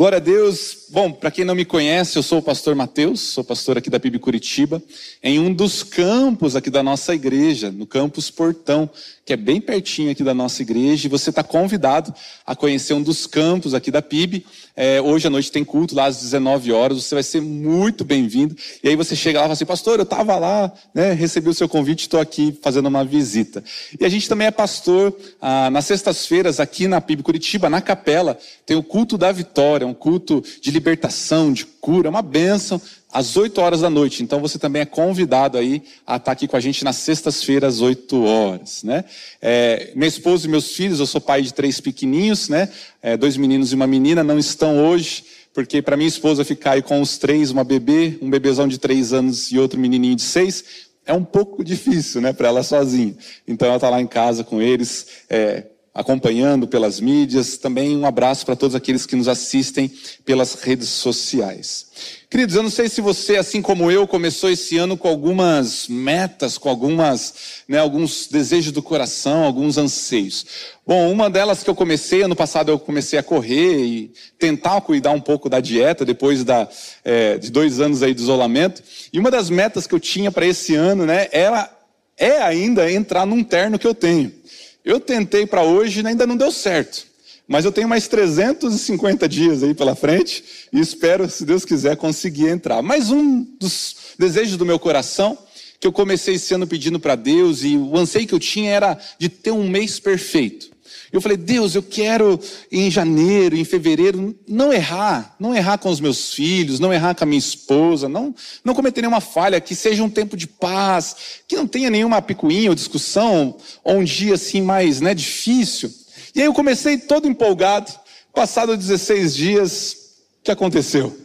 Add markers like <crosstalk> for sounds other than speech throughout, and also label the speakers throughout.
Speaker 1: Glória a Deus. Bom, para quem não me conhece, eu sou o pastor Mateus, sou pastor aqui da PIB Curitiba, em um dos campos aqui da nossa igreja, no campus Portão, que é bem pertinho aqui da nossa igreja, e você está convidado a conhecer um dos campos aqui da PIB. É, hoje à noite tem culto lá às 19 horas, você vai ser muito bem-vindo. E aí você chega lá e fala assim, pastor, eu estava lá, né, recebi o seu convite, estou aqui fazendo uma visita. E a gente também é pastor ah, nas sextas-feiras aqui na PIB Curitiba, na capela, tem o culto da vitória, um culto de libertação, de cura, uma bênção, às 8 horas da noite. Então você também é convidado aí a estar aqui com a gente nas sextas-feiras, às 8 horas, né? É, minha esposa e meus filhos, eu sou pai de três pequenininhos, né? É, dois meninos e uma menina, não estão hoje, porque para minha esposa ficar aí com os três, uma bebê, um bebezão de três anos e outro menininho de seis, é um pouco <laughs> difícil, né, para ela sozinha. Então ela está lá em casa com eles, é, acompanhando pelas mídias. Também um abraço para todos aqueles que nos assistem pelas redes sociais. Queridos, eu não sei se você, assim como eu, começou esse ano com algumas metas, com algumas, né, alguns desejos do coração, alguns anseios. Bom, uma delas que eu comecei, ano passado eu comecei a correr e tentar cuidar um pouco da dieta, depois da, é, de dois anos aí de isolamento. E uma das metas que eu tinha para esse ano, né, era, é ainda entrar num terno que eu tenho. Eu tentei para hoje e ainda não deu certo. Mas eu tenho mais 350 dias aí pela frente e espero, se Deus quiser, conseguir entrar. Mas um dos desejos do meu coração, que eu comecei esse ano pedindo para Deus e o anseio que eu tinha era de ter um mês perfeito. Eu falei, Deus, eu quero em janeiro, em fevereiro, não errar, não errar com os meus filhos, não errar com a minha esposa, não, não cometer nenhuma falha, que seja um tempo de paz, que não tenha nenhuma picuinha ou discussão, ou um dia assim mais né, difícil. E aí eu comecei todo empolgado, passado 16 dias, o que aconteceu?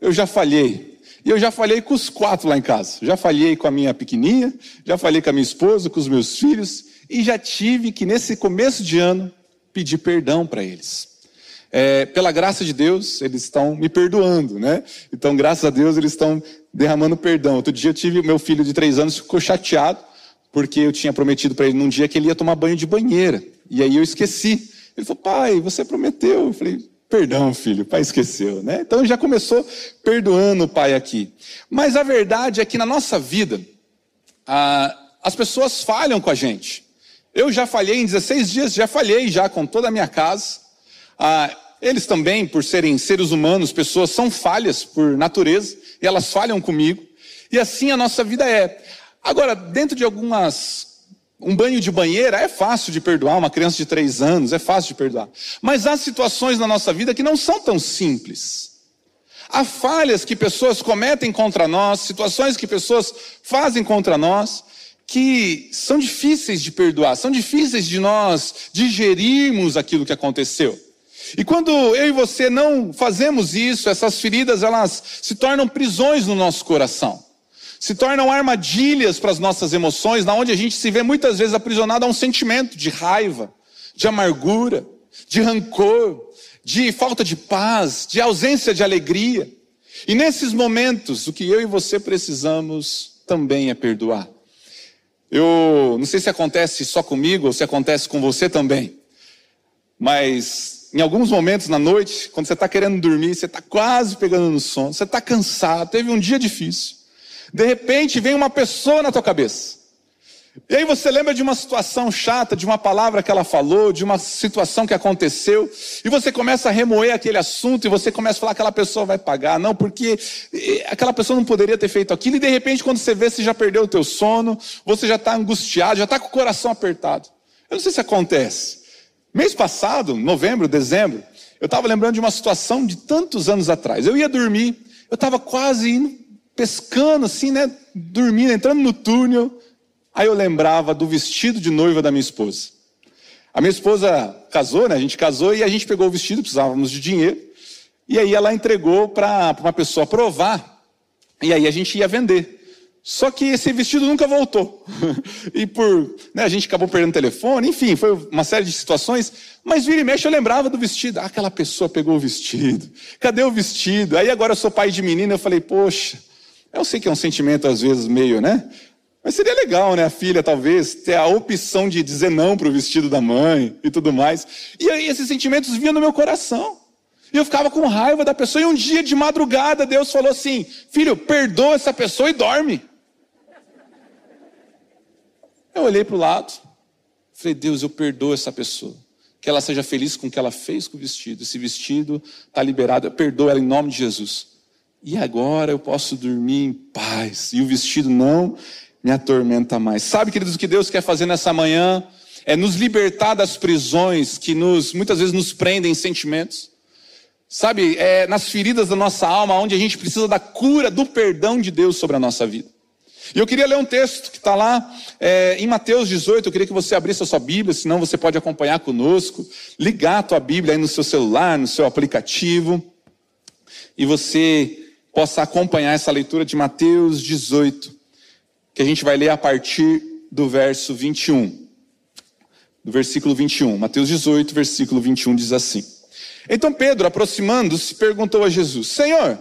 Speaker 1: Eu já falhei. E eu já falhei com os quatro lá em casa. Já falhei com a minha pequenininha, já falhei com a minha esposa, com os meus filhos, e já tive que, nesse começo de ano, pedir perdão para eles. É, pela graça de Deus, eles estão me perdoando, né? Então, graças a Deus, eles estão derramando perdão. Outro dia eu tive, meu filho de três anos ficou chateado, porque eu tinha prometido para ele num dia que ele ia tomar banho de banheira. E aí eu esqueci. Ele falou, pai, você prometeu. Eu falei, perdão, filho, o pai esqueceu, né? Então já começou perdoando o pai aqui. Mas a verdade é que na nossa vida, ah, as pessoas falham com a gente. Eu já falhei em 16 dias, já falhei já com toda a minha casa. Ah, eles também, por serem seres humanos, pessoas são falhas por natureza, e elas falham comigo. E assim a nossa vida é. Agora, dentro de algumas. Um banho de banheira é fácil de perdoar, uma criança de três anos é fácil de perdoar. Mas há situações na nossa vida que não são tão simples. Há falhas que pessoas cometem contra nós, situações que pessoas fazem contra nós, que são difíceis de perdoar, são difíceis de nós digerirmos aquilo que aconteceu. E quando eu e você não fazemos isso, essas feridas elas se tornam prisões no nosso coração. Se tornam armadilhas para as nossas emoções, na onde a gente se vê muitas vezes aprisionado a um sentimento de raiva, de amargura, de rancor, de falta de paz, de ausência de alegria. E nesses momentos, o que eu e você precisamos também é perdoar. Eu não sei se acontece só comigo ou se acontece com você também, mas em alguns momentos na noite, quando você está querendo dormir, você está quase pegando no sono, você está cansado, teve um dia difícil, de repente vem uma pessoa na tua cabeça. E aí você lembra de uma situação chata, de uma palavra que ela falou, de uma situação que aconteceu, e você começa a remoer aquele assunto e você começa a falar que aquela pessoa vai pagar, não, porque aquela pessoa não poderia ter feito aquilo, e de repente quando você vê, você já perdeu o teu sono, você já está angustiado, já está com o coração apertado. Eu não sei se acontece. Mês passado, novembro, dezembro, eu estava lembrando de uma situação de tantos anos atrás. Eu ia dormir, eu estava quase indo, pescando assim, né, dormindo, entrando no túnel, Aí eu lembrava do vestido de noiva da minha esposa. A minha esposa casou, né? A gente casou e a gente pegou o vestido, precisávamos de dinheiro. E aí ela entregou para uma pessoa provar. E aí a gente ia vender. Só que esse vestido nunca voltou. <laughs> e por. Né, a gente acabou perdendo o telefone, enfim, foi uma série de situações. Mas vira e mexe eu lembrava do vestido. Ah, aquela pessoa pegou o vestido. <laughs> Cadê o vestido? Aí agora eu sou pai de menina, eu falei, poxa, eu sei que é um sentimento às vezes meio, né? Mas seria legal, né? A filha, talvez, ter a opção de dizer não para o vestido da mãe e tudo mais. E aí esses sentimentos vinham no meu coração. E eu ficava com raiva da pessoa. E um dia de madrugada, Deus falou assim: Filho, perdoa essa pessoa e dorme. Eu olhei para o lado, falei: Deus, eu perdoo essa pessoa. Que ela seja feliz com o que ela fez com o vestido. Esse vestido está liberado. Eu perdoo ela em nome de Jesus. E agora eu posso dormir em paz. E o vestido não me atormenta mais. Sabe, queridos, o que Deus quer fazer nessa manhã? É nos libertar das prisões que nos, muitas vezes nos prendem em sentimentos. Sabe, é nas feridas da nossa alma, onde a gente precisa da cura, do perdão de Deus sobre a nossa vida. E eu queria ler um texto que está lá é, em Mateus 18. Eu queria que você abrisse a sua Bíblia, senão você pode acompanhar conosco. Ligar a tua Bíblia aí no seu celular, no seu aplicativo. E você possa acompanhar essa leitura de Mateus 18, que a gente vai ler a partir do verso 21. Do versículo 21. Mateus 18, versículo 21 diz assim. Então Pedro, aproximando-se, perguntou a Jesus: Senhor,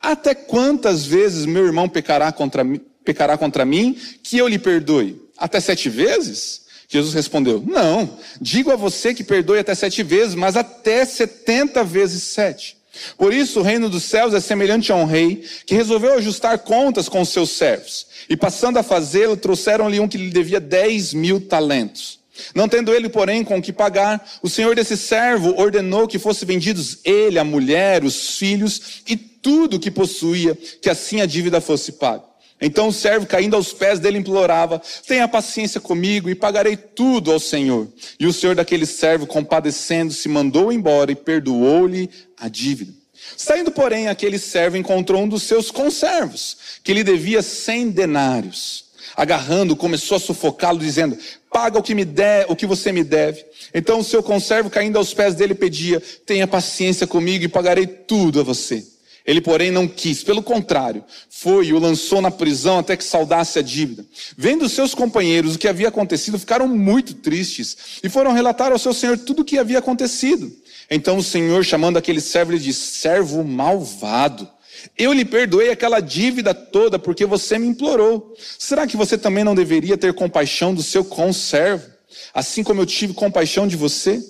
Speaker 1: até quantas vezes meu irmão pecará contra, pecará contra mim que eu lhe perdoe? Até sete vezes? Jesus respondeu: Não, digo a você que perdoe até sete vezes, mas até setenta vezes sete. Por isso, o reino dos céus é semelhante a um rei que resolveu ajustar contas com os seus servos. E passando a fazê-lo, trouxeram-lhe um que lhe devia dez mil talentos. Não tendo ele, porém, com o que pagar, o senhor desse servo ordenou que fossem vendidos ele, a mulher, os filhos e tudo o que possuía, que assim a dívida fosse paga. Então o servo, caindo aos pés dele, implorava: Tenha paciência comigo e pagarei tudo ao Senhor. E o senhor daquele servo, compadecendo-se, mandou embora e perdoou-lhe a dívida. Saindo, porém, aquele servo encontrou um dos seus conservos, que lhe devia cem denários. Agarrando, começou a sufocá-lo, dizendo: paga o que me der, o que você me deve. Então o seu conservo, caindo aos pés dele, pedia: tenha paciência comigo e pagarei tudo a você. Ele, porém, não quis, pelo contrário, foi e o lançou na prisão até que saudasse a dívida. Vendo seus companheiros o que havia acontecido, ficaram muito tristes e foram relatar ao seu senhor tudo o que havia acontecido. Então o senhor, chamando aquele servo, lhe disse: Servo malvado. Eu lhe perdoei aquela dívida toda porque você me implorou. Será que você também não deveria ter compaixão do seu conservo, assim como eu tive compaixão de você?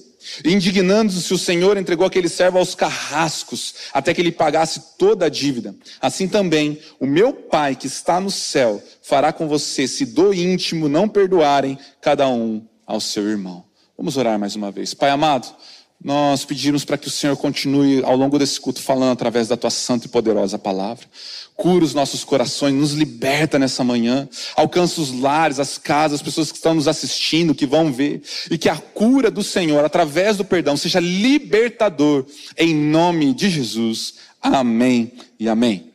Speaker 1: Indignando-se, o Senhor entregou aquele servo aos carrascos, até que ele pagasse toda a dívida. Assim também, o meu Pai que está no céu fará com você, se do íntimo não perdoarem cada um ao seu irmão. Vamos orar mais uma vez. Pai amado, nós pedimos para que o Senhor continue ao longo desse culto falando através da tua santa e poderosa palavra. Cura os nossos corações, nos liberta nessa manhã, alcança os lares, as casas, as pessoas que estão nos assistindo, que vão ver, e que a cura do Senhor, através do perdão, seja libertador, em nome de Jesus. Amém e amém.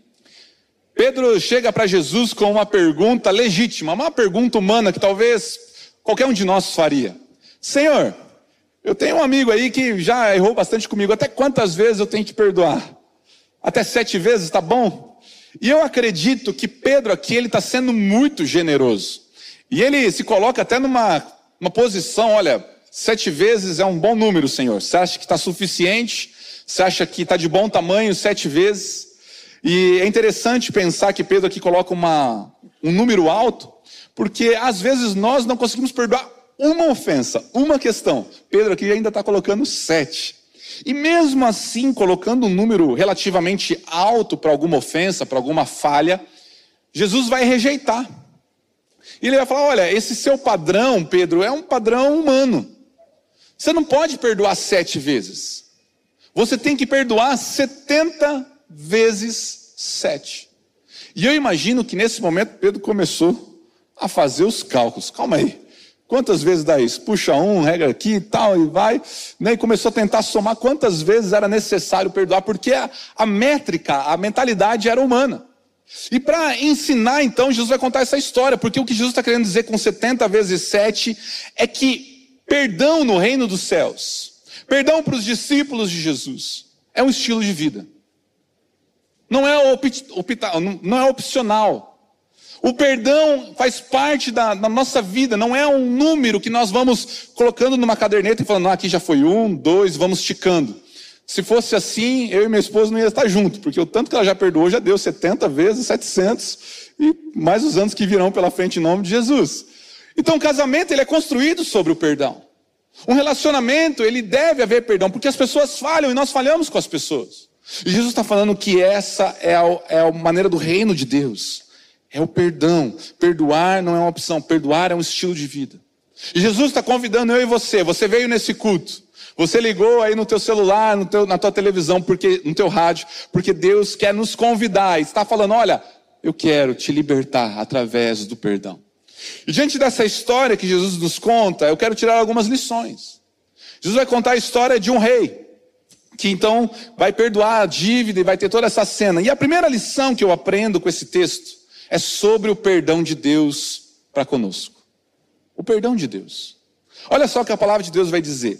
Speaker 1: Pedro chega para Jesus com uma pergunta legítima, uma pergunta humana que talvez qualquer um de nós faria: Senhor, eu tenho um amigo aí que já errou bastante comigo. Até quantas vezes eu tenho que perdoar? Até sete vezes, tá bom? E eu acredito que Pedro aqui ele está sendo muito generoso. E ele se coloca até numa uma posição, olha, sete vezes é um bom número, Senhor. Você acha que está suficiente? Você acha que está de bom tamanho sete vezes? E é interessante pensar que Pedro aqui coloca uma, um número alto, porque às vezes nós não conseguimos perdoar uma ofensa, uma questão. Pedro aqui ainda está colocando sete. E mesmo assim, colocando um número relativamente alto para alguma ofensa, para alguma falha, Jesus vai rejeitar. E ele vai falar: olha, esse seu padrão, Pedro, é um padrão humano. Você não pode perdoar sete vezes. Você tem que perdoar setenta vezes sete. E eu imagino que nesse momento Pedro começou a fazer os cálculos. Calma aí. Quantas vezes dá isso? Puxa um, regra aqui e tal, e vai. Né? E começou a tentar somar quantas vezes era necessário perdoar, porque a, a métrica, a mentalidade era humana. E para ensinar, então, Jesus vai contar essa história, porque o que Jesus está querendo dizer com 70 vezes 7 é que perdão no reino dos céus, perdão para os discípulos de Jesus, é um estilo de vida. Não é, não é opcional. O perdão faz parte da, da, nossa vida, não é um número que nós vamos colocando numa caderneta e falando, ah, aqui já foi um, dois, vamos esticando. Se fosse assim, eu e minha esposa não ia estar junto, porque o tanto que ela já perdoou já deu 70 vezes 700 e mais os anos que virão pela frente em nome de Jesus. Então o casamento ele é construído sobre o perdão. Um relacionamento, ele deve haver perdão, porque as pessoas falham e nós falhamos com as pessoas. E Jesus está falando que essa é a, é a maneira do reino de Deus. É o perdão. Perdoar não é uma opção, perdoar é um estilo de vida. E Jesus está convidando eu e você. Você veio nesse culto. Você ligou aí no teu celular, no teu, na tua televisão, porque, no teu rádio, porque Deus quer nos convidar. E está falando, olha, eu quero te libertar através do perdão. E diante dessa história que Jesus nos conta, eu quero tirar algumas lições. Jesus vai contar a história de um rei, que então vai perdoar a dívida e vai ter toda essa cena. E a primeira lição que eu aprendo com esse texto é sobre o perdão de Deus para conosco. O perdão de Deus. Olha só o que a palavra de Deus vai dizer.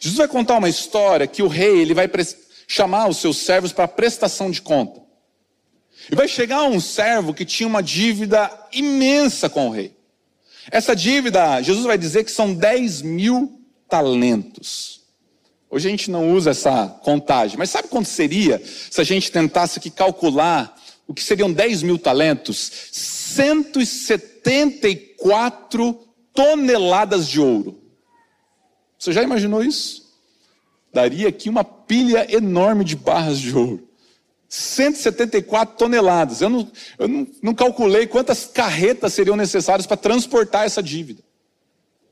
Speaker 1: Jesus vai contar uma história que o rei ele vai chamar os seus servos para prestação de conta. E vai chegar um servo que tinha uma dívida imensa com o rei. Essa dívida, Jesus vai dizer que são 10 mil talentos. Hoje a gente não usa essa contagem, mas sabe quanto seria se a gente tentasse aqui calcular o que seriam 10 mil talentos? 174 toneladas de ouro. Você já imaginou isso? Daria aqui uma pilha enorme de barras de ouro. 174 toneladas. Eu não, eu não, não calculei quantas carretas seriam necessárias para transportar essa dívida.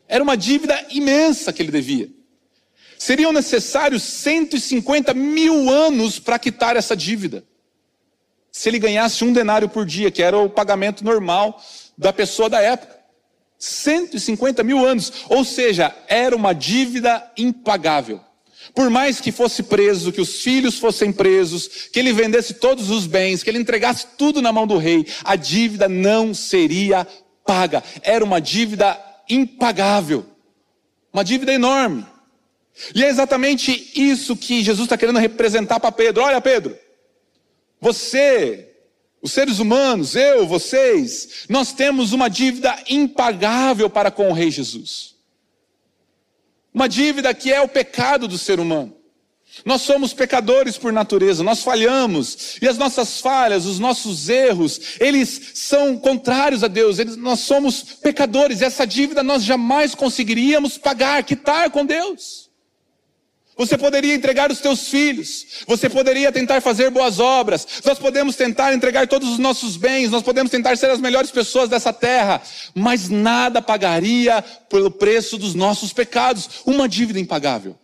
Speaker 1: Era uma dívida imensa que ele devia. Seriam necessários 150 mil anos para quitar essa dívida. Se ele ganhasse um denário por dia, que era o pagamento normal da pessoa da época. 150 mil anos. Ou seja, era uma dívida impagável. Por mais que fosse preso, que os filhos fossem presos, que ele vendesse todos os bens, que ele entregasse tudo na mão do rei, a dívida não seria paga. Era uma dívida impagável. Uma dívida enorme. E é exatamente isso que Jesus está querendo representar para Pedro. Olha, Pedro, você, os seres humanos, eu, vocês, nós temos uma dívida impagável para com o Rei Jesus. Uma dívida que é o pecado do ser humano. Nós somos pecadores por natureza, nós falhamos, e as nossas falhas, os nossos erros, eles são contrários a Deus, eles, nós somos pecadores, e essa dívida nós jamais conseguiríamos pagar, quitar com Deus. Você poderia entregar os teus filhos, você poderia tentar fazer boas obras, nós podemos tentar entregar todos os nossos bens, nós podemos tentar ser as melhores pessoas dessa terra, mas nada pagaria pelo preço dos nossos pecados. Uma dívida impagável.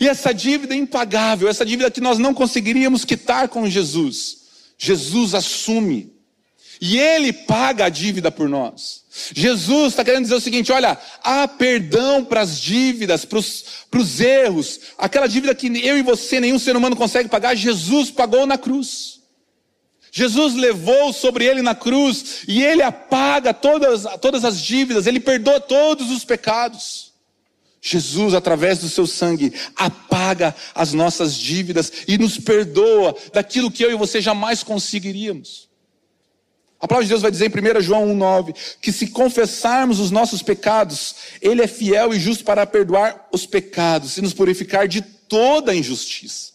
Speaker 1: E essa dívida impagável, essa dívida que nós não conseguiríamos quitar com Jesus, Jesus assume e Ele paga a dívida por nós. Jesus está querendo dizer o seguinte: olha, há perdão para as dívidas, para os erros, aquela dívida que eu e você, nenhum ser humano consegue pagar, Jesus pagou na cruz. Jesus levou sobre ele na cruz e ele apaga todas, todas as dívidas, ele perdoa todos os pecados. Jesus, através do seu sangue, apaga as nossas dívidas e nos perdoa daquilo que eu e você jamais conseguiríamos. A palavra de Deus vai dizer em 1 João 1,9 que se confessarmos os nossos pecados, Ele é fiel e justo para perdoar os pecados e nos purificar de toda injustiça.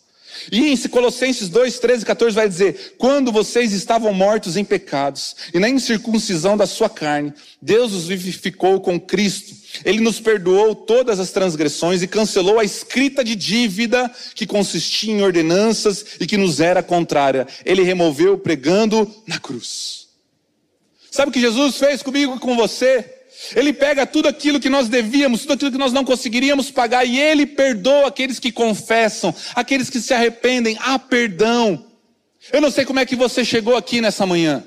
Speaker 1: E em Colossenses 2, 13 e 14 vai dizer: Quando vocês estavam mortos em pecados e na incircuncisão da sua carne, Deus os vivificou com Cristo. Ele nos perdoou todas as transgressões e cancelou a escrita de dívida que consistia em ordenanças e que nos era contrária. Ele removeu pregando na cruz. Sabe o que Jesus fez comigo e com você? Ele pega tudo aquilo que nós devíamos, tudo aquilo que nós não conseguiríamos pagar, e Ele perdoa aqueles que confessam, aqueles que se arrependem. Há perdão. Eu não sei como é que você chegou aqui nessa manhã.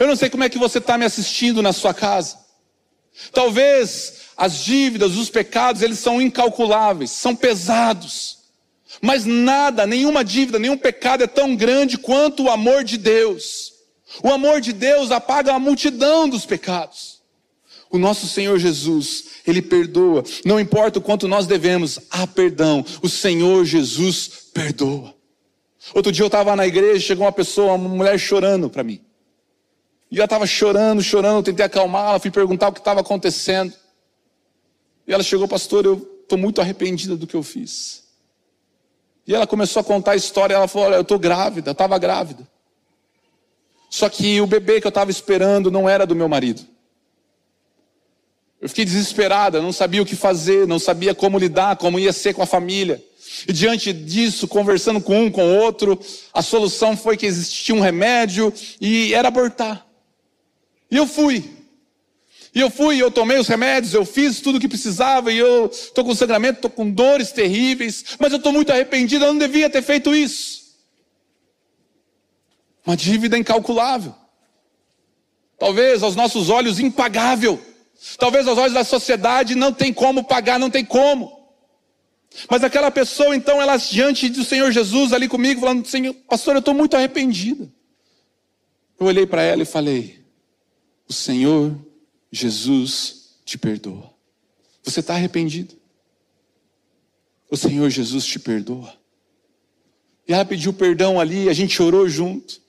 Speaker 1: Eu não sei como é que você está me assistindo na sua casa. Talvez as dívidas, os pecados, eles são incalculáveis, são pesados. Mas nada, nenhuma dívida, nenhum pecado é tão grande quanto o amor de Deus. O amor de Deus apaga a multidão dos pecados. O nosso Senhor Jesus, Ele perdoa. Não importa o quanto nós devemos, há perdão. O Senhor Jesus perdoa. Outro dia eu estava na igreja, chegou uma pessoa, uma mulher chorando para mim. E ela estava chorando, chorando, eu tentei acalmá-la, fui perguntar o que estava acontecendo. E ela chegou, pastor, eu estou muito arrependida do que eu fiz. E ela começou a contar a história, ela falou, olha, eu estou grávida, eu estava grávida. Só que o bebê que eu estava esperando não era do meu marido. Eu fiquei desesperada, não sabia o que fazer, não sabia como lidar, como ia ser com a família. E diante disso, conversando com um, com o outro, a solução foi que existia um remédio e era abortar. E eu fui. E eu fui, eu tomei os remédios, eu fiz tudo o que precisava, e eu estou com sangramento, estou com dores terríveis, mas eu estou muito arrependido, eu não devia ter feito isso. Uma dívida incalculável. Talvez aos nossos olhos impagável. Talvez aos olhos da sociedade não tem como pagar, não tem como. Mas aquela pessoa, então, ela diante do Senhor Jesus ali comigo, falando: Senhor, pastor, eu estou muito arrependida. Eu olhei para ela e falei: O Senhor Jesus te perdoa. Você está arrependido? O Senhor Jesus te perdoa. E ela pediu perdão ali, a gente orou junto.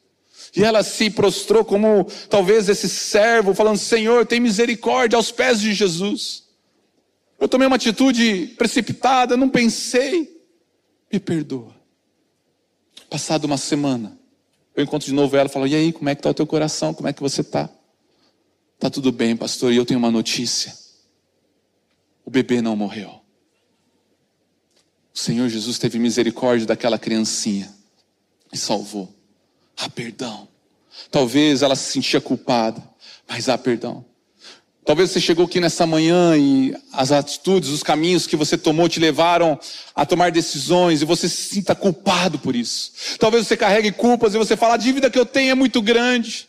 Speaker 1: E ela se prostrou como talvez esse servo, falando: Senhor, tem misericórdia aos pés de Jesus. Eu tomei uma atitude precipitada, não pensei. Me perdoa. Passada uma semana, eu encontro de novo ela e falo: E aí, como é que está o teu coração? Como é que você está? Está tudo bem, pastor, e eu tenho uma notícia. O bebê não morreu. O Senhor Jesus teve misericórdia daquela criancinha e salvou. Há perdão. Talvez ela se sentia culpada, mas há perdão. Talvez você chegou aqui nessa manhã e as atitudes, os caminhos que você tomou te levaram a tomar decisões e você se sinta culpado por isso. Talvez você carregue culpas e você fala: a dívida que eu tenho é muito grande.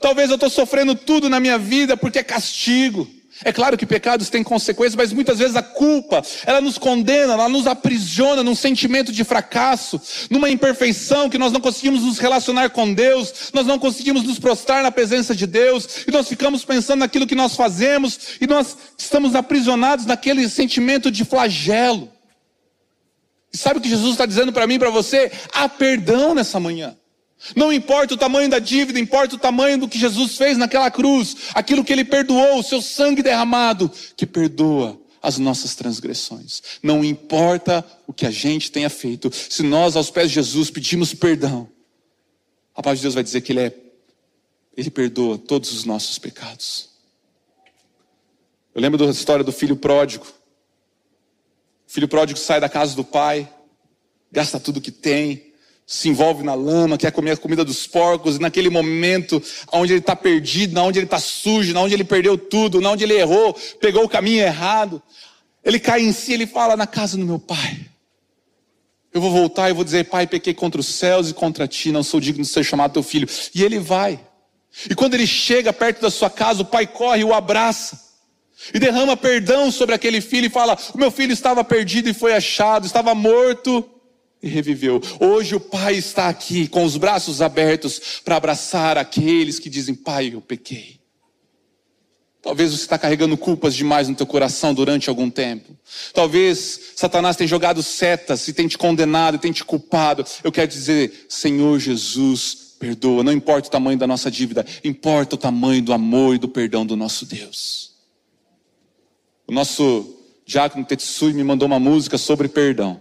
Speaker 1: Talvez eu estou sofrendo tudo na minha vida porque é castigo. É claro que pecados têm consequências, mas muitas vezes a culpa, ela nos condena, ela nos aprisiona num sentimento de fracasso, numa imperfeição que nós não conseguimos nos relacionar com Deus, nós não conseguimos nos prostrar na presença de Deus, e nós ficamos pensando naquilo que nós fazemos, e nós estamos aprisionados naquele sentimento de flagelo. E sabe o que Jesus está dizendo para mim e para você? Há perdão nessa manhã. Não importa o tamanho da dívida, importa o tamanho do que Jesus fez naquela cruz, aquilo que ele perdoou, o seu sangue derramado, que perdoa as nossas transgressões. Não importa o que a gente tenha feito, se nós aos pés de Jesus pedimos perdão, a paz de Deus vai dizer que ele é ele perdoa todos os nossos pecados. Eu lembro da história do filho pródigo. O filho pródigo sai da casa do pai, gasta tudo que tem, se envolve na lama, quer comer a comida dos porcos, e naquele momento onde ele está perdido, onde ele está sujo, onde ele perdeu tudo, onde ele errou, pegou o caminho errado, ele cai em si, ele fala na casa do meu pai. Eu vou voltar e vou dizer, pai, pequei contra os céus e contra ti, não sou digno de ser chamado teu filho. E ele vai. E quando ele chega perto da sua casa, o pai corre e o abraça. E derrama perdão sobre aquele filho e fala: O meu filho estava perdido e foi achado, estava morto e reviveu. Hoje o Pai está aqui com os braços abertos para abraçar aqueles que dizem: Pai, eu pequei. Talvez você está carregando culpas demais no teu coração durante algum tempo. Talvez Satanás tenha jogado setas e tenha te condenado e tenha te culpado. Eu quero dizer, Senhor Jesus, perdoa. Não importa o tamanho da nossa dívida, importa o tamanho do amor e do perdão do nosso Deus. O nosso diácono Tetsui me mandou uma música sobre perdão.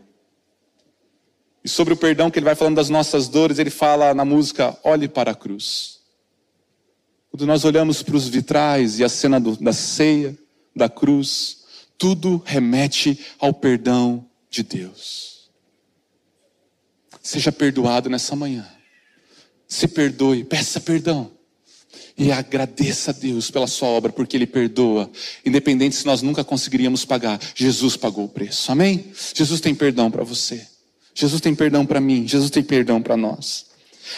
Speaker 1: E sobre o perdão que ele vai falando das nossas dores, ele fala na música Olhe para a cruz. Quando nós olhamos para os vitrais e a cena do, da ceia, da cruz, tudo remete ao perdão de Deus. Seja perdoado nessa manhã. Se perdoe, peça perdão. E agradeça a Deus pela sua obra, porque Ele perdoa, independente se nós nunca conseguiríamos pagar. Jesus pagou o preço. Amém? Jesus tem perdão para você. Jesus tem perdão para mim, Jesus tem perdão para nós.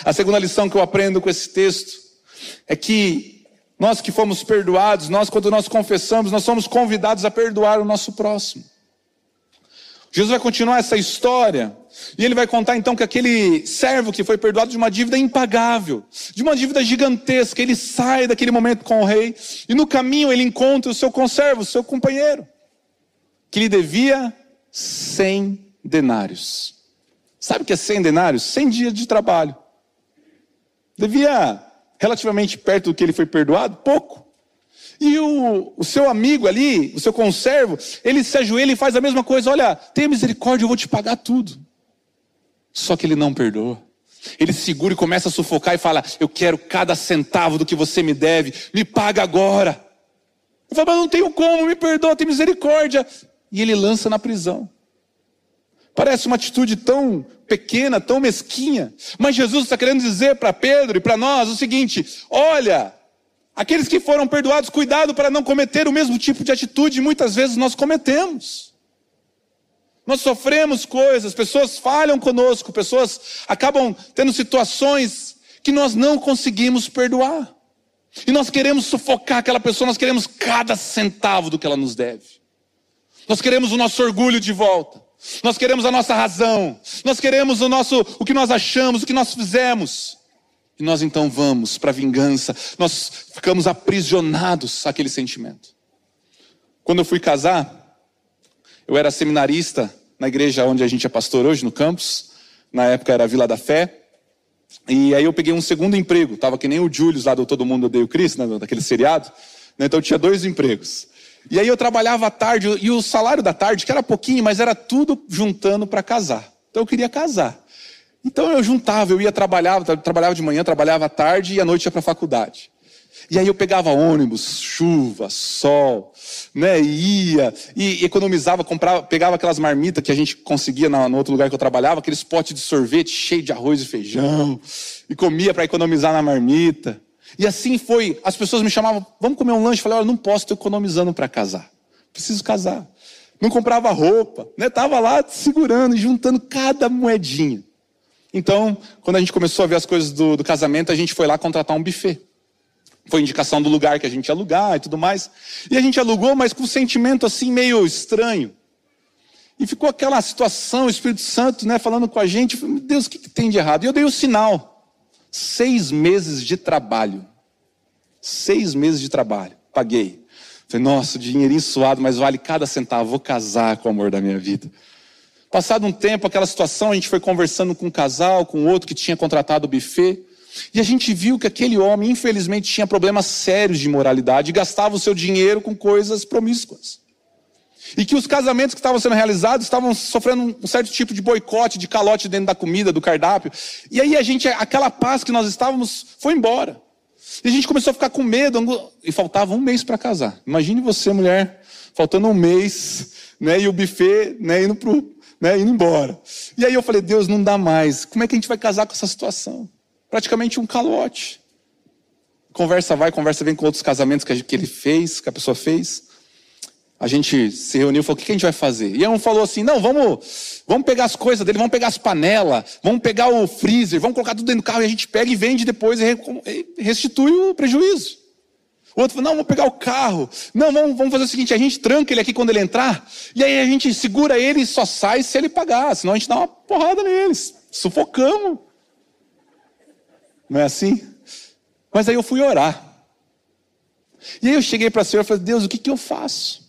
Speaker 1: A segunda lição que eu aprendo com esse texto é que nós que fomos perdoados, nós quando nós confessamos, nós somos convidados a perdoar o nosso próximo. Jesus vai continuar essa história e ele vai contar então que aquele servo que foi perdoado de uma dívida impagável, de uma dívida gigantesca, ele sai daquele momento com o rei e no caminho ele encontra o seu conservo, o seu companheiro, que lhe devia cem denários. Sabe o que é 100 denários? 100 dias de trabalho. Devia, relativamente perto do que ele foi perdoado, pouco. E o, o seu amigo ali, o seu conservo, ele se ajoelha e faz a mesma coisa: olha, tenha misericórdia, eu vou te pagar tudo. Só que ele não perdoa. Ele segura e começa a sufocar e fala: Eu quero cada centavo do que você me deve, me paga agora. Eu falo, mas não tenho como, me perdoa, tem misericórdia. E ele lança na prisão. Parece uma atitude tão pequena, tão mesquinha. Mas Jesus está querendo dizer para Pedro e para nós o seguinte: olha, aqueles que foram perdoados, cuidado para não cometer o mesmo tipo de atitude, muitas vezes nós cometemos. Nós sofremos coisas, pessoas falham conosco, pessoas acabam tendo situações que nós não conseguimos perdoar. E nós queremos sufocar aquela pessoa, nós queremos cada centavo do que ela nos deve. Nós queremos o nosso orgulho de volta. Nós queremos a nossa razão. Nós queremos o nosso o que nós achamos, o que nós fizemos. E nós então vamos para a vingança. Nós ficamos aprisionados àquele sentimento. Quando eu fui casar, eu era seminarista na igreja onde a gente é pastor hoje, no campus. Na época era Vila da Fé. E aí eu peguei um segundo emprego. Tava que nem o Julius lá do Todo Mundo Odeia o Cris, né, daquele seriado. Né, então eu tinha dois empregos. E aí eu trabalhava à tarde, e o salário da tarde, que era pouquinho, mas era tudo juntando para casar. Então eu queria casar. Então eu juntava, eu ia trabalhar, trabalhava de manhã, trabalhava à tarde e à noite ia para a faculdade. E aí eu pegava ônibus, chuva, sol, né, e ia, e economizava, comprava, pegava aquelas marmitas que a gente conseguia no, outro lugar que eu trabalhava, aqueles potes de sorvete cheio de arroz e feijão, e comia para economizar na marmita. E assim foi. As pessoas me chamavam, vamos comer um lanche? Eu falei, olha, não posso, estou economizando para casar. Preciso casar. Não comprava roupa, né? Tava lá segurando juntando cada moedinha. Então, quando a gente começou a ver as coisas do, do casamento, a gente foi lá contratar um buffet. Foi indicação do lugar que a gente ia alugar e tudo mais. E a gente alugou, mas com um sentimento assim meio estranho. E ficou aquela situação, o Espírito Santo, né, falando com a gente. Meu Deus, o que, que tem de errado? E eu dei o sinal. Seis meses de trabalho. Seis meses de trabalho. Paguei. Falei, nossa, dinheirinho suado, mas vale cada centavo. Vou casar com o amor da minha vida. Passado um tempo, aquela situação, a gente foi conversando com um casal, com outro que tinha contratado o buffet. E a gente viu que aquele homem, infelizmente, tinha problemas sérios de moralidade e gastava o seu dinheiro com coisas promíscuas. E que os casamentos que estavam sendo realizados estavam sofrendo um certo tipo de boicote, de calote dentro da comida, do cardápio. E aí a gente, aquela paz que nós estávamos, foi embora. E a gente começou a ficar com medo, e faltava um mês para casar. Imagine você, mulher, faltando um mês, né, e o buffet, né, indo pro, né, indo embora. E aí eu falei, Deus, não dá mais. Como é que a gente vai casar com essa situação? Praticamente um calote. Conversa vai, conversa vem com outros casamentos que ele fez, que a pessoa fez a gente se reuniu e falou: o que a gente vai fazer? E um falou assim: não, vamos, vamos pegar as coisas dele, vamos pegar as panelas, vamos pegar o freezer, vamos colocar tudo dentro do carro e a gente pega e vende depois e restitui o prejuízo. O outro falou: não, vamos pegar o carro. Não, vamos, vamos fazer o seguinte: a gente tranca ele aqui quando ele entrar, e aí a gente segura ele e só sai se ele pagar, senão a gente dá uma porrada neles, sufocamos. Não é assim? Mas aí eu fui orar. E aí eu cheguei para a Senhora e falei: Deus, o que, que eu faço?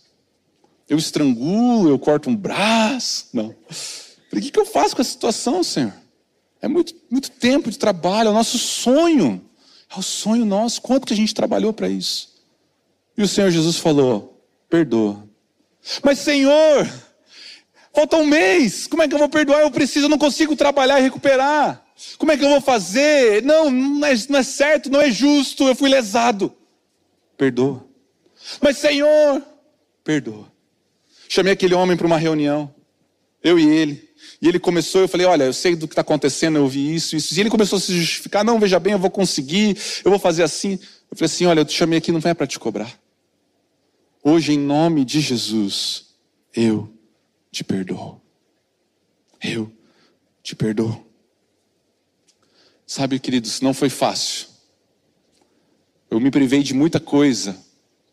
Speaker 1: Eu estrangulo, eu corto um braço. Não. Falei, o que, que eu faço com essa situação, Senhor? É muito, muito tempo de trabalho, é o nosso sonho. É o sonho nosso. Quanto que a gente trabalhou para isso? E o Senhor Jesus falou: perdoa. Mas, Senhor, falta um mês. Como é que eu vou perdoar? Eu preciso, eu não consigo trabalhar e recuperar. Como é que eu vou fazer? Não, não é, não é certo, não é justo. Eu fui lesado. Perdoa. Mas, Senhor, perdoa. Chamei aquele homem para uma reunião, eu e ele. E ele começou, eu falei: Olha, eu sei do que está acontecendo, eu ouvi isso, isso. E ele começou a se justificar: Não, veja bem, eu vou conseguir, eu vou fazer assim. Eu falei assim: Olha, eu te chamei aqui, não é para te cobrar. Hoje, em nome de Jesus, eu te perdoo. Eu te perdoo. Sabe, queridos, não foi fácil. Eu me privei de muita coisa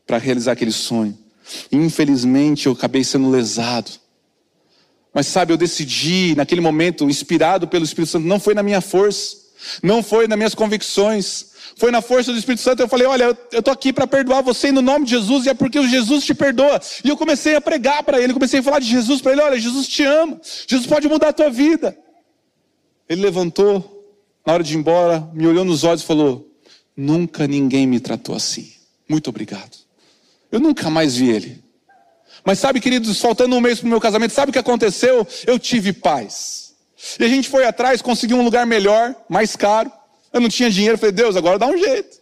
Speaker 1: para realizar aquele sonho. Infelizmente eu acabei sendo lesado. Mas sabe, eu decidi naquele momento, inspirado pelo Espírito Santo, não foi na minha força, não foi nas minhas convicções, foi na força do Espírito Santo. Eu falei: Olha, eu estou aqui para perdoar você no nome de Jesus, e é porque o Jesus te perdoa. E eu comecei a pregar para ele, comecei a falar de Jesus para ele: Olha, Jesus te ama, Jesus pode mudar a tua vida. Ele levantou, na hora de ir embora, me olhou nos olhos e falou: Nunca ninguém me tratou assim. Muito obrigado. Eu nunca mais vi ele. Mas sabe, queridos, faltando um mês para o meu casamento, sabe o que aconteceu? Eu tive paz. E a gente foi atrás, conseguiu um lugar melhor, mais caro. Eu não tinha dinheiro, falei, Deus, agora dá um jeito.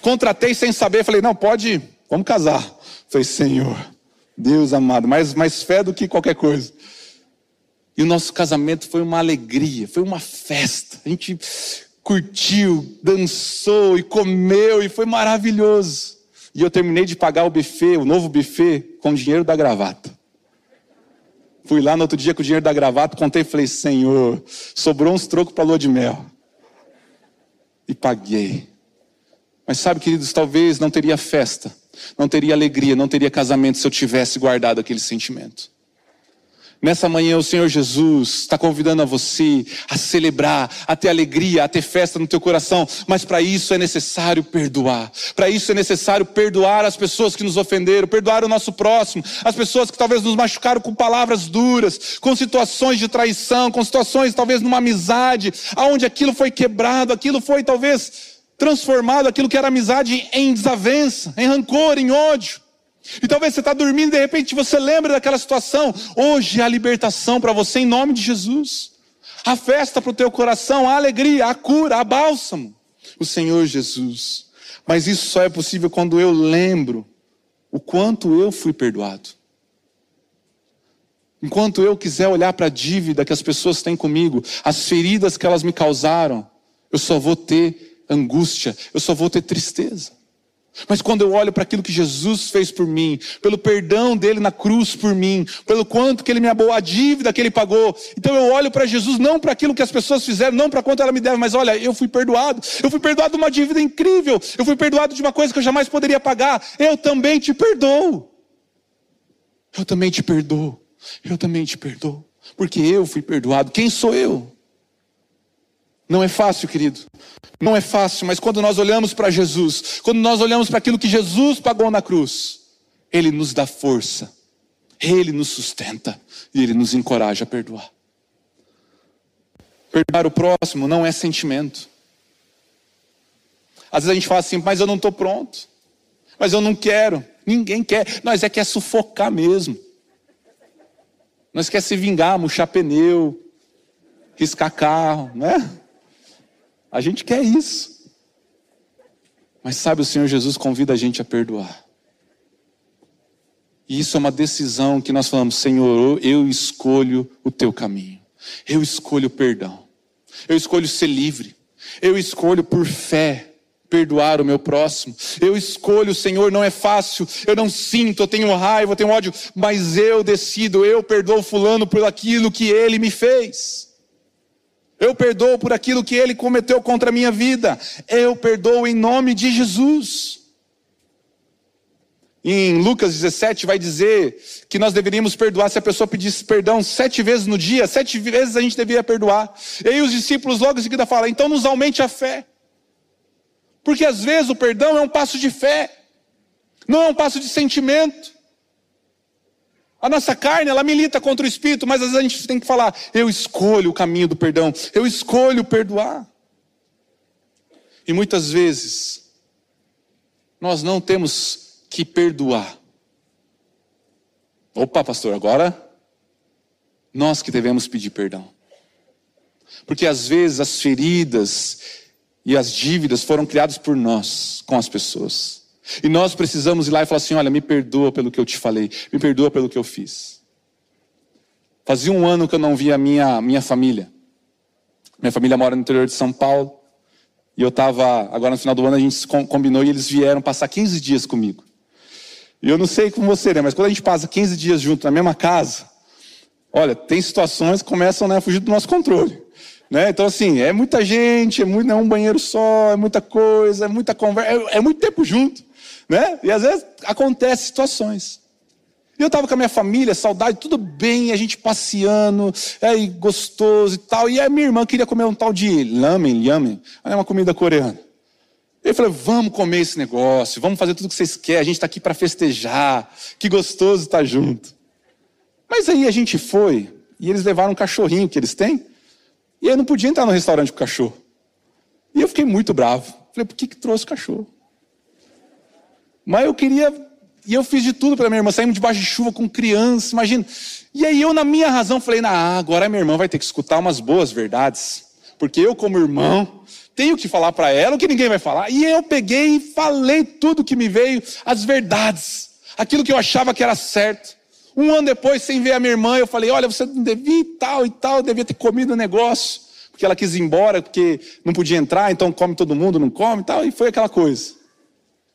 Speaker 1: Contratei sem saber, falei, não, pode, vamos casar. Falei, Senhor, Deus amado, mais, mais fé do que qualquer coisa. E o nosso casamento foi uma alegria, foi uma festa. A gente curtiu, dançou e comeu e foi maravilhoso. E eu terminei de pagar o buffet, o novo buffet, com o dinheiro da gravata. Fui lá no outro dia com o dinheiro da gravata, contei e falei: Senhor, sobrou uns trocos para lua de mel. E paguei. Mas sabe, queridos, talvez não teria festa, não teria alegria, não teria casamento se eu tivesse guardado aquele sentimento. Nessa manhã, o Senhor Jesus está convidando a você a celebrar, a ter alegria, a ter festa no teu coração, mas para isso é necessário perdoar. Para isso é necessário perdoar as pessoas que nos ofenderam, perdoar o nosso próximo, as pessoas que talvez nos machucaram com palavras duras, com situações de traição, com situações talvez numa amizade, aonde aquilo foi quebrado, aquilo foi talvez transformado, aquilo que era amizade em desavença, em rancor, em ódio. E talvez você está dormindo e de repente você lembra daquela situação. Hoje a libertação para você em nome de Jesus. A festa para o teu coração, a alegria, a cura, a bálsamo. O Senhor Jesus. Mas isso só é possível quando eu lembro o quanto eu fui perdoado. Enquanto eu quiser olhar para a dívida que as pessoas têm comigo, as feridas que elas me causaram, eu só vou ter angústia, eu só vou ter tristeza. Mas quando eu olho para aquilo que Jesus fez por mim, pelo perdão dele na cruz por mim, pelo quanto que ele me abou, a dívida que ele pagou, então eu olho para Jesus não para aquilo que as pessoas fizeram, não para quanto ela me deve, mas olha, eu fui perdoado. Eu fui perdoado de uma dívida incrível. Eu fui perdoado de uma coisa que eu jamais poderia pagar. Eu também te perdoo. Eu também te perdoo. Eu também te perdoo. Porque eu fui perdoado. Quem sou eu? Não é fácil, querido. Não é fácil, mas quando nós olhamos para Jesus, quando nós olhamos para aquilo que Jesus pagou na cruz, Ele nos dá força, Ele nos sustenta e Ele nos encoraja a perdoar. Perdoar o próximo não é sentimento. Às vezes a gente fala assim, mas eu não estou pronto, mas eu não quero. Ninguém quer, nós é que é sufocar mesmo. Nós quer se vingar, murchar pneu, riscar carro, né? A gente quer isso. Mas sabe, o Senhor Jesus convida a gente a perdoar. E isso é uma decisão que nós falamos, Senhor, eu escolho o teu caminho. Eu escolho perdão. Eu escolho ser livre. Eu escolho por fé perdoar o meu próximo. Eu escolho, Senhor, não é fácil. Eu não sinto, eu tenho raiva, eu tenho ódio, mas eu decido, eu perdoo fulano por aquilo que ele me fez. Eu perdoo por aquilo que ele cometeu contra a minha vida. Eu perdoo em nome de Jesus. Em Lucas 17 vai dizer que nós deveríamos perdoar se a pessoa pedisse perdão sete vezes no dia, sete vezes a gente deveria perdoar. E aí os discípulos logo em seguida falam, então nos aumente a fé. Porque às vezes o perdão é um passo de fé, não é um passo de sentimento. A nossa carne, ela milita contra o espírito, mas às vezes a gente tem que falar: eu escolho o caminho do perdão, eu escolho perdoar. E muitas vezes, nós não temos que perdoar. Opa, pastor, agora nós que devemos pedir perdão. Porque às vezes as feridas e as dívidas foram criadas por nós com as pessoas. E nós precisamos ir lá e falar assim: olha, me perdoa pelo que eu te falei, me perdoa pelo que eu fiz. Fazia um ano que eu não via a minha, minha família. Minha família mora no interior de São Paulo. E eu estava, agora no final do ano a gente combinou e eles vieram passar 15 dias comigo. E eu não sei como você, né? Mas quando a gente passa 15 dias junto na mesma casa, olha, tem situações que começam né, a fugir do nosso controle. Né? Então, assim, é muita gente, é, muito, é um banheiro só, é muita coisa, é muita conversa, é, é muito tempo junto. Né? E às vezes acontecem situações. E eu estava com a minha família, saudade, tudo bem, a gente passeando, é, gostoso e tal. E a minha irmã queria comer um tal de lamen, yamen, é uma comida coreana. Eu falei, vamos comer esse negócio, vamos fazer tudo o que vocês querem, a gente está aqui para festejar, que gostoso estar tá junto. Mas aí a gente foi, e eles levaram um cachorrinho que eles têm, e eu não podia entrar no restaurante com o cachorro. E eu fiquei muito bravo. Falei, por que, que trouxe o cachorro? Mas eu queria, e eu fiz de tudo para minha irmã, saímos debaixo de chuva com criança, imagina. E aí eu, na minha razão, falei, ah, agora minha irmã vai ter que escutar umas boas verdades. Porque eu, como irmão, tenho que falar para ela o que ninguém vai falar. E eu peguei e falei tudo que me veio, as verdades. aquilo que eu achava que era certo. Um ano depois, sem ver a minha irmã, eu falei: Olha, você não devia tal e tal, devia ter comido o negócio. Porque ela quis ir embora, porque não podia entrar, então come todo mundo, não come e tal. E foi aquela coisa.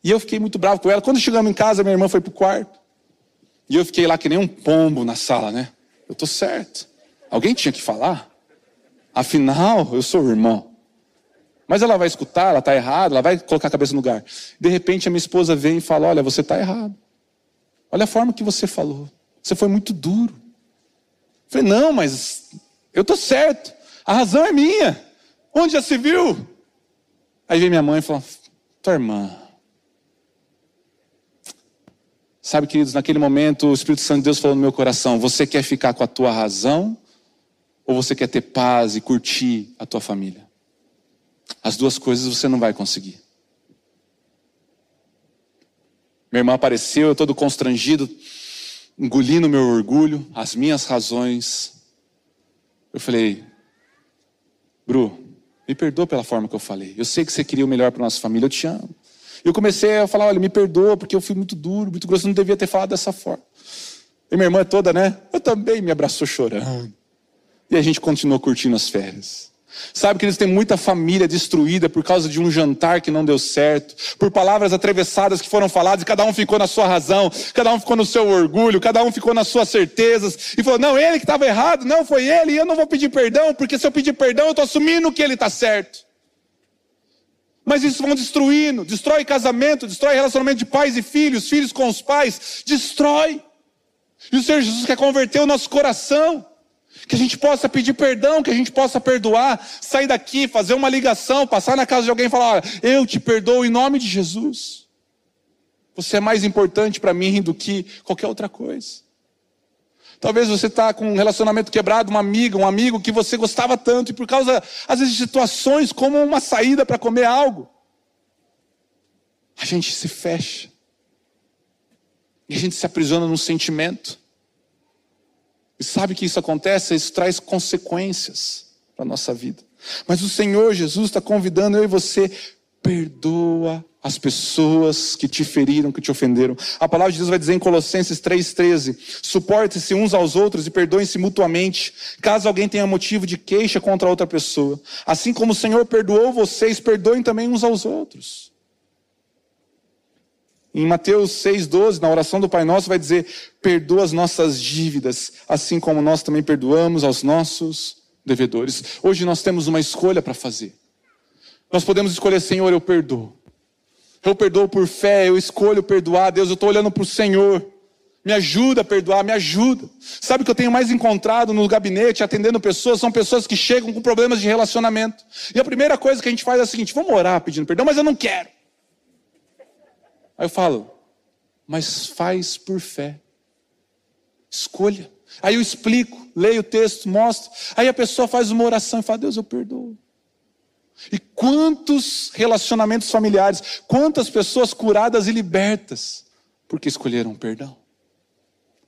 Speaker 1: E eu fiquei muito bravo com ela. Quando chegamos em casa, minha irmã foi pro quarto. E eu fiquei lá que nem um pombo na sala, né? Eu tô certo. Alguém tinha que falar. Afinal, eu sou o irmão. Mas ela vai escutar, ela está errada, ela vai colocar a cabeça no lugar. De repente a minha esposa vem e fala: Olha, você está errado. Olha a forma que você falou. Você foi muito duro. Eu falei: Não, mas eu estou certo. A razão é minha. Onde já se viu? Aí vem minha mãe e fala: Tua irmã. Sabe, queridos, naquele momento o Espírito Santo de Deus falou no meu coração: Você quer ficar com a tua razão? Ou você quer ter paz e curtir a tua família? As duas coisas você não vai conseguir. Minha irmã apareceu, eu todo constrangido, engolindo meu orgulho, as minhas razões. Eu falei, Bru, me perdoa pela forma que eu falei. Eu sei que você queria o melhor para nossa família, eu te amo. Eu comecei a falar, olha, me perdoa, porque eu fui muito duro, muito grosso, não devia ter falado dessa forma. E minha irmã toda, né? Eu também me abraçou chorando. E a gente continuou curtindo as férias. Sabe que eles têm muita família destruída por causa de um jantar que não deu certo, por palavras atravessadas que foram faladas e cada um ficou na sua razão, cada um ficou no seu orgulho, cada um ficou nas suas certezas e falou: não, ele que estava errado, não foi ele, e eu não vou pedir perdão, porque se eu pedir perdão eu estou assumindo que ele está certo. Mas isso vão destruindo, destrói casamento, destrói relacionamento de pais e filhos, filhos com os pais, destrói. E o Senhor Jesus quer converter o nosso coração que a gente possa pedir perdão, que a gente possa perdoar, sair daqui, fazer uma ligação, passar na casa de alguém e falar: Eu te perdoo em nome de Jesus. Você é mais importante para mim do que qualquer outra coisa. Talvez você está com um relacionamento quebrado, uma amiga, um amigo que você gostava tanto, e por causa, às vezes, de situações como uma saída para comer algo, a gente se fecha. E a gente se aprisiona num sentimento. E sabe que isso acontece? Isso traz consequências para a nossa vida. Mas o Senhor Jesus está convidando eu e você, perdoa as pessoas que te feriram, que te ofenderam. A palavra de Deus vai dizer em Colossenses 3,13: suporte-se uns aos outros e perdoem-se mutuamente, caso alguém tenha motivo de queixa contra outra pessoa. Assim como o Senhor perdoou vocês, perdoem também uns aos outros. Em Mateus 6,12, na oração do Pai Nosso, vai dizer: perdoa as nossas dívidas, assim como nós também perdoamos aos nossos devedores. Hoje nós temos uma escolha para fazer. Nós podemos escolher, Senhor, eu perdoo. Eu perdoo por fé, eu escolho perdoar. Deus, eu estou olhando para o Senhor. Me ajuda a perdoar, me ajuda. Sabe o que eu tenho mais encontrado no gabinete, atendendo pessoas, são pessoas que chegam com problemas de relacionamento. E a primeira coisa que a gente faz é a seguinte: vamos orar pedindo perdão, mas eu não quero. Aí eu falo, mas faz por fé. Escolha. Aí eu explico, leio o texto, mostro. Aí a pessoa faz uma oração e fala: Deus, eu perdoo. E quantos relacionamentos familiares, quantas pessoas curadas e libertas, porque escolheram o perdão.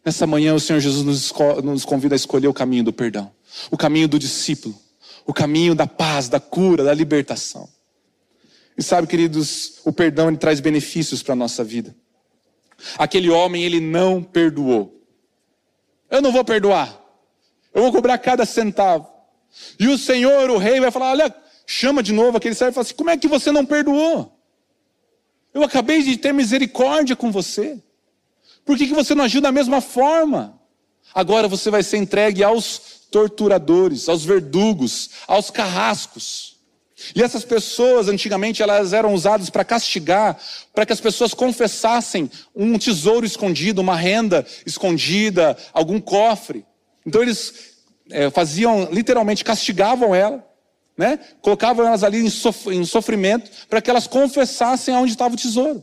Speaker 1: Nessa manhã o Senhor Jesus nos, convida a escolher o caminho do perdão, o caminho do discípulo, o caminho da paz, da cura, da libertação. E sabe, queridos, o perdão ele traz benefícios para a nossa vida. Aquele homem, ele não perdoou. Eu não vou perdoar. Eu vou cobrar cada centavo. E o Senhor, o rei, vai falar: olha, chama de novo aquele servo e fala assim: como é que você não perdoou? Eu acabei de ter misericórdia com você. Por que, que você não agiu da mesma forma? Agora você vai ser entregue aos torturadores, aos verdugos, aos carrascos. E essas pessoas, antigamente, elas eram usadas para castigar, para que as pessoas confessassem um tesouro escondido, uma renda escondida, algum cofre. Então eles é, faziam, literalmente, castigavam ela, né? colocavam elas ali em, sof em sofrimento, para que elas confessassem aonde estava o tesouro.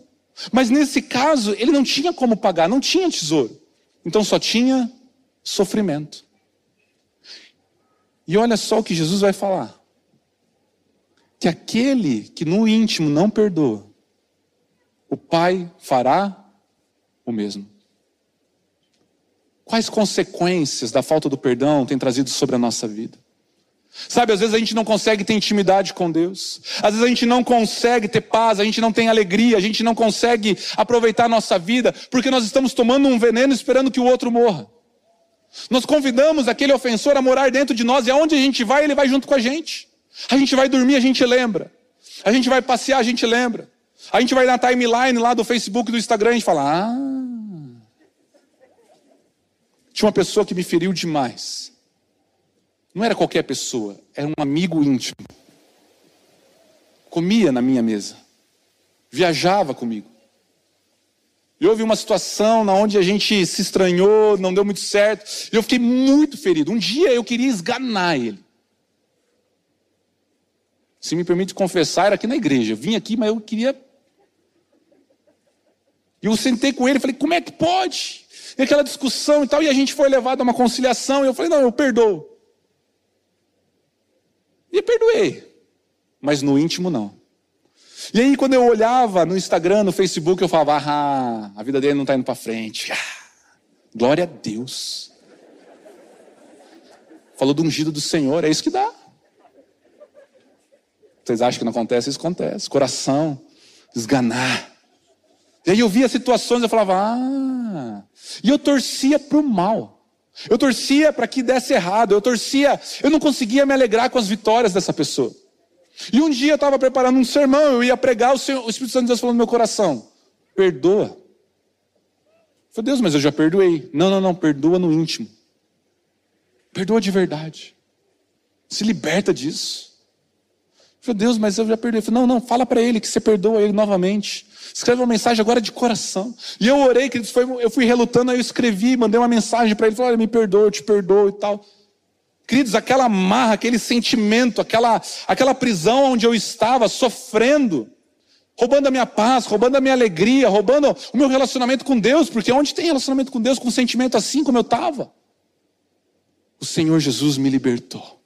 Speaker 1: Mas nesse caso, ele não tinha como pagar, não tinha tesouro. Então só tinha sofrimento. E olha só o que Jesus vai falar que aquele que no íntimo não perdoa, o Pai fará o mesmo. Quais consequências da falta do perdão tem trazido sobre a nossa vida? Sabe, às vezes a gente não consegue ter intimidade com Deus. Às vezes a gente não consegue ter paz, a gente não tem alegria, a gente não consegue aproveitar a nossa vida, porque nós estamos tomando um veneno esperando que o outro morra. Nós convidamos aquele ofensor a morar dentro de nós e aonde a gente vai, ele vai junto com a gente. A gente vai dormir, a gente lembra. A gente vai passear, a gente lembra. A gente vai na timeline lá do Facebook, do Instagram, a gente fala: "Ah, tinha uma pessoa que me feriu demais. Não era qualquer pessoa, era um amigo íntimo. Comia na minha mesa, viajava comigo. E houve uma situação na onde a gente se estranhou, não deu muito certo, e eu fiquei muito ferido. Um dia eu queria esganar ele. Se me permite confessar, era aqui na igreja. Eu vim aqui, mas eu queria. E eu sentei com ele e falei: como é que pode? E aquela discussão e tal, e a gente foi levado a uma conciliação, e eu falei: não, eu perdoo. E perdoei. Mas no íntimo, não. E aí, quando eu olhava no Instagram, no Facebook, eu falava: ah, a vida dele não está indo para frente. Ah, glória a Deus. Falou do ungido do Senhor, é isso que dá. Vocês acham que não acontece? Isso acontece. Coração, esganar. E aí eu via situações, eu falava, ah. E eu torcia para o mal. Eu torcia para que desse errado, eu torcia, eu não conseguia me alegrar com as vitórias dessa pessoa. E um dia eu estava preparando um sermão, eu ia pregar, o, Senhor, o Espírito Santo de Deus falou no meu coração: perdoa. Eu falei, Deus, mas eu já perdoei. Não, não, não, perdoa no íntimo. Perdoa de verdade. Se liberta disso. Eu falei, Deus, mas eu já perdoei. Eu falei, não, não, fala para ele que você perdoa ele novamente. Escreve uma mensagem agora de coração. E eu orei, foi, eu fui relutando, aí eu escrevi, mandei uma mensagem para ele, falei, olha, me perdoa, eu te perdoo e tal. Queridos, aquela marra, aquele sentimento, aquela, aquela prisão onde eu estava sofrendo, roubando a minha paz, roubando a minha alegria, roubando o meu relacionamento com Deus, porque onde tem relacionamento com Deus com um sentimento assim como eu estava? O Senhor Jesus me libertou.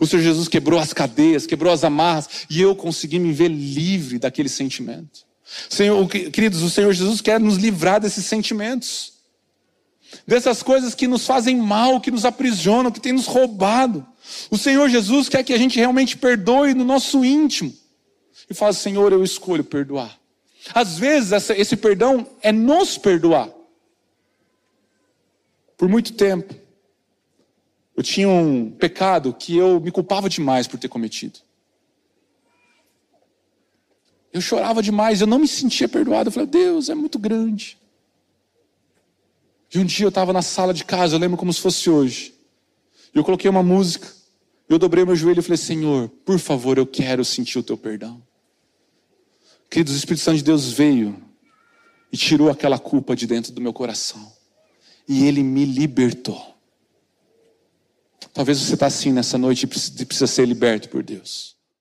Speaker 1: O Senhor Jesus quebrou as cadeias, quebrou as amarras, e eu consegui me ver livre daquele sentimento. Senhor, queridos, o Senhor Jesus quer nos livrar desses sentimentos, dessas coisas que nos fazem mal, que nos aprisionam, que têm nos roubado. O Senhor Jesus quer que a gente realmente perdoe no nosso íntimo e fala: Senhor, eu escolho perdoar. Às vezes, essa, esse perdão é nos perdoar. Por muito tempo, eu tinha um pecado que eu me culpava demais por ter cometido. Eu chorava demais, eu não me sentia perdoado. Eu falei, Deus, é muito grande. E um dia eu estava na sala de casa, eu lembro como se fosse hoje. Eu coloquei uma música. Eu dobrei meu joelho e falei, Senhor, por favor, eu quero sentir o teu perdão. Queridos, o Espírito Santo de Deus veio e tirou aquela culpa de dentro do meu coração. E ele me libertou. Talvez você está assim nessa noite e precisa ser liberto por Deus.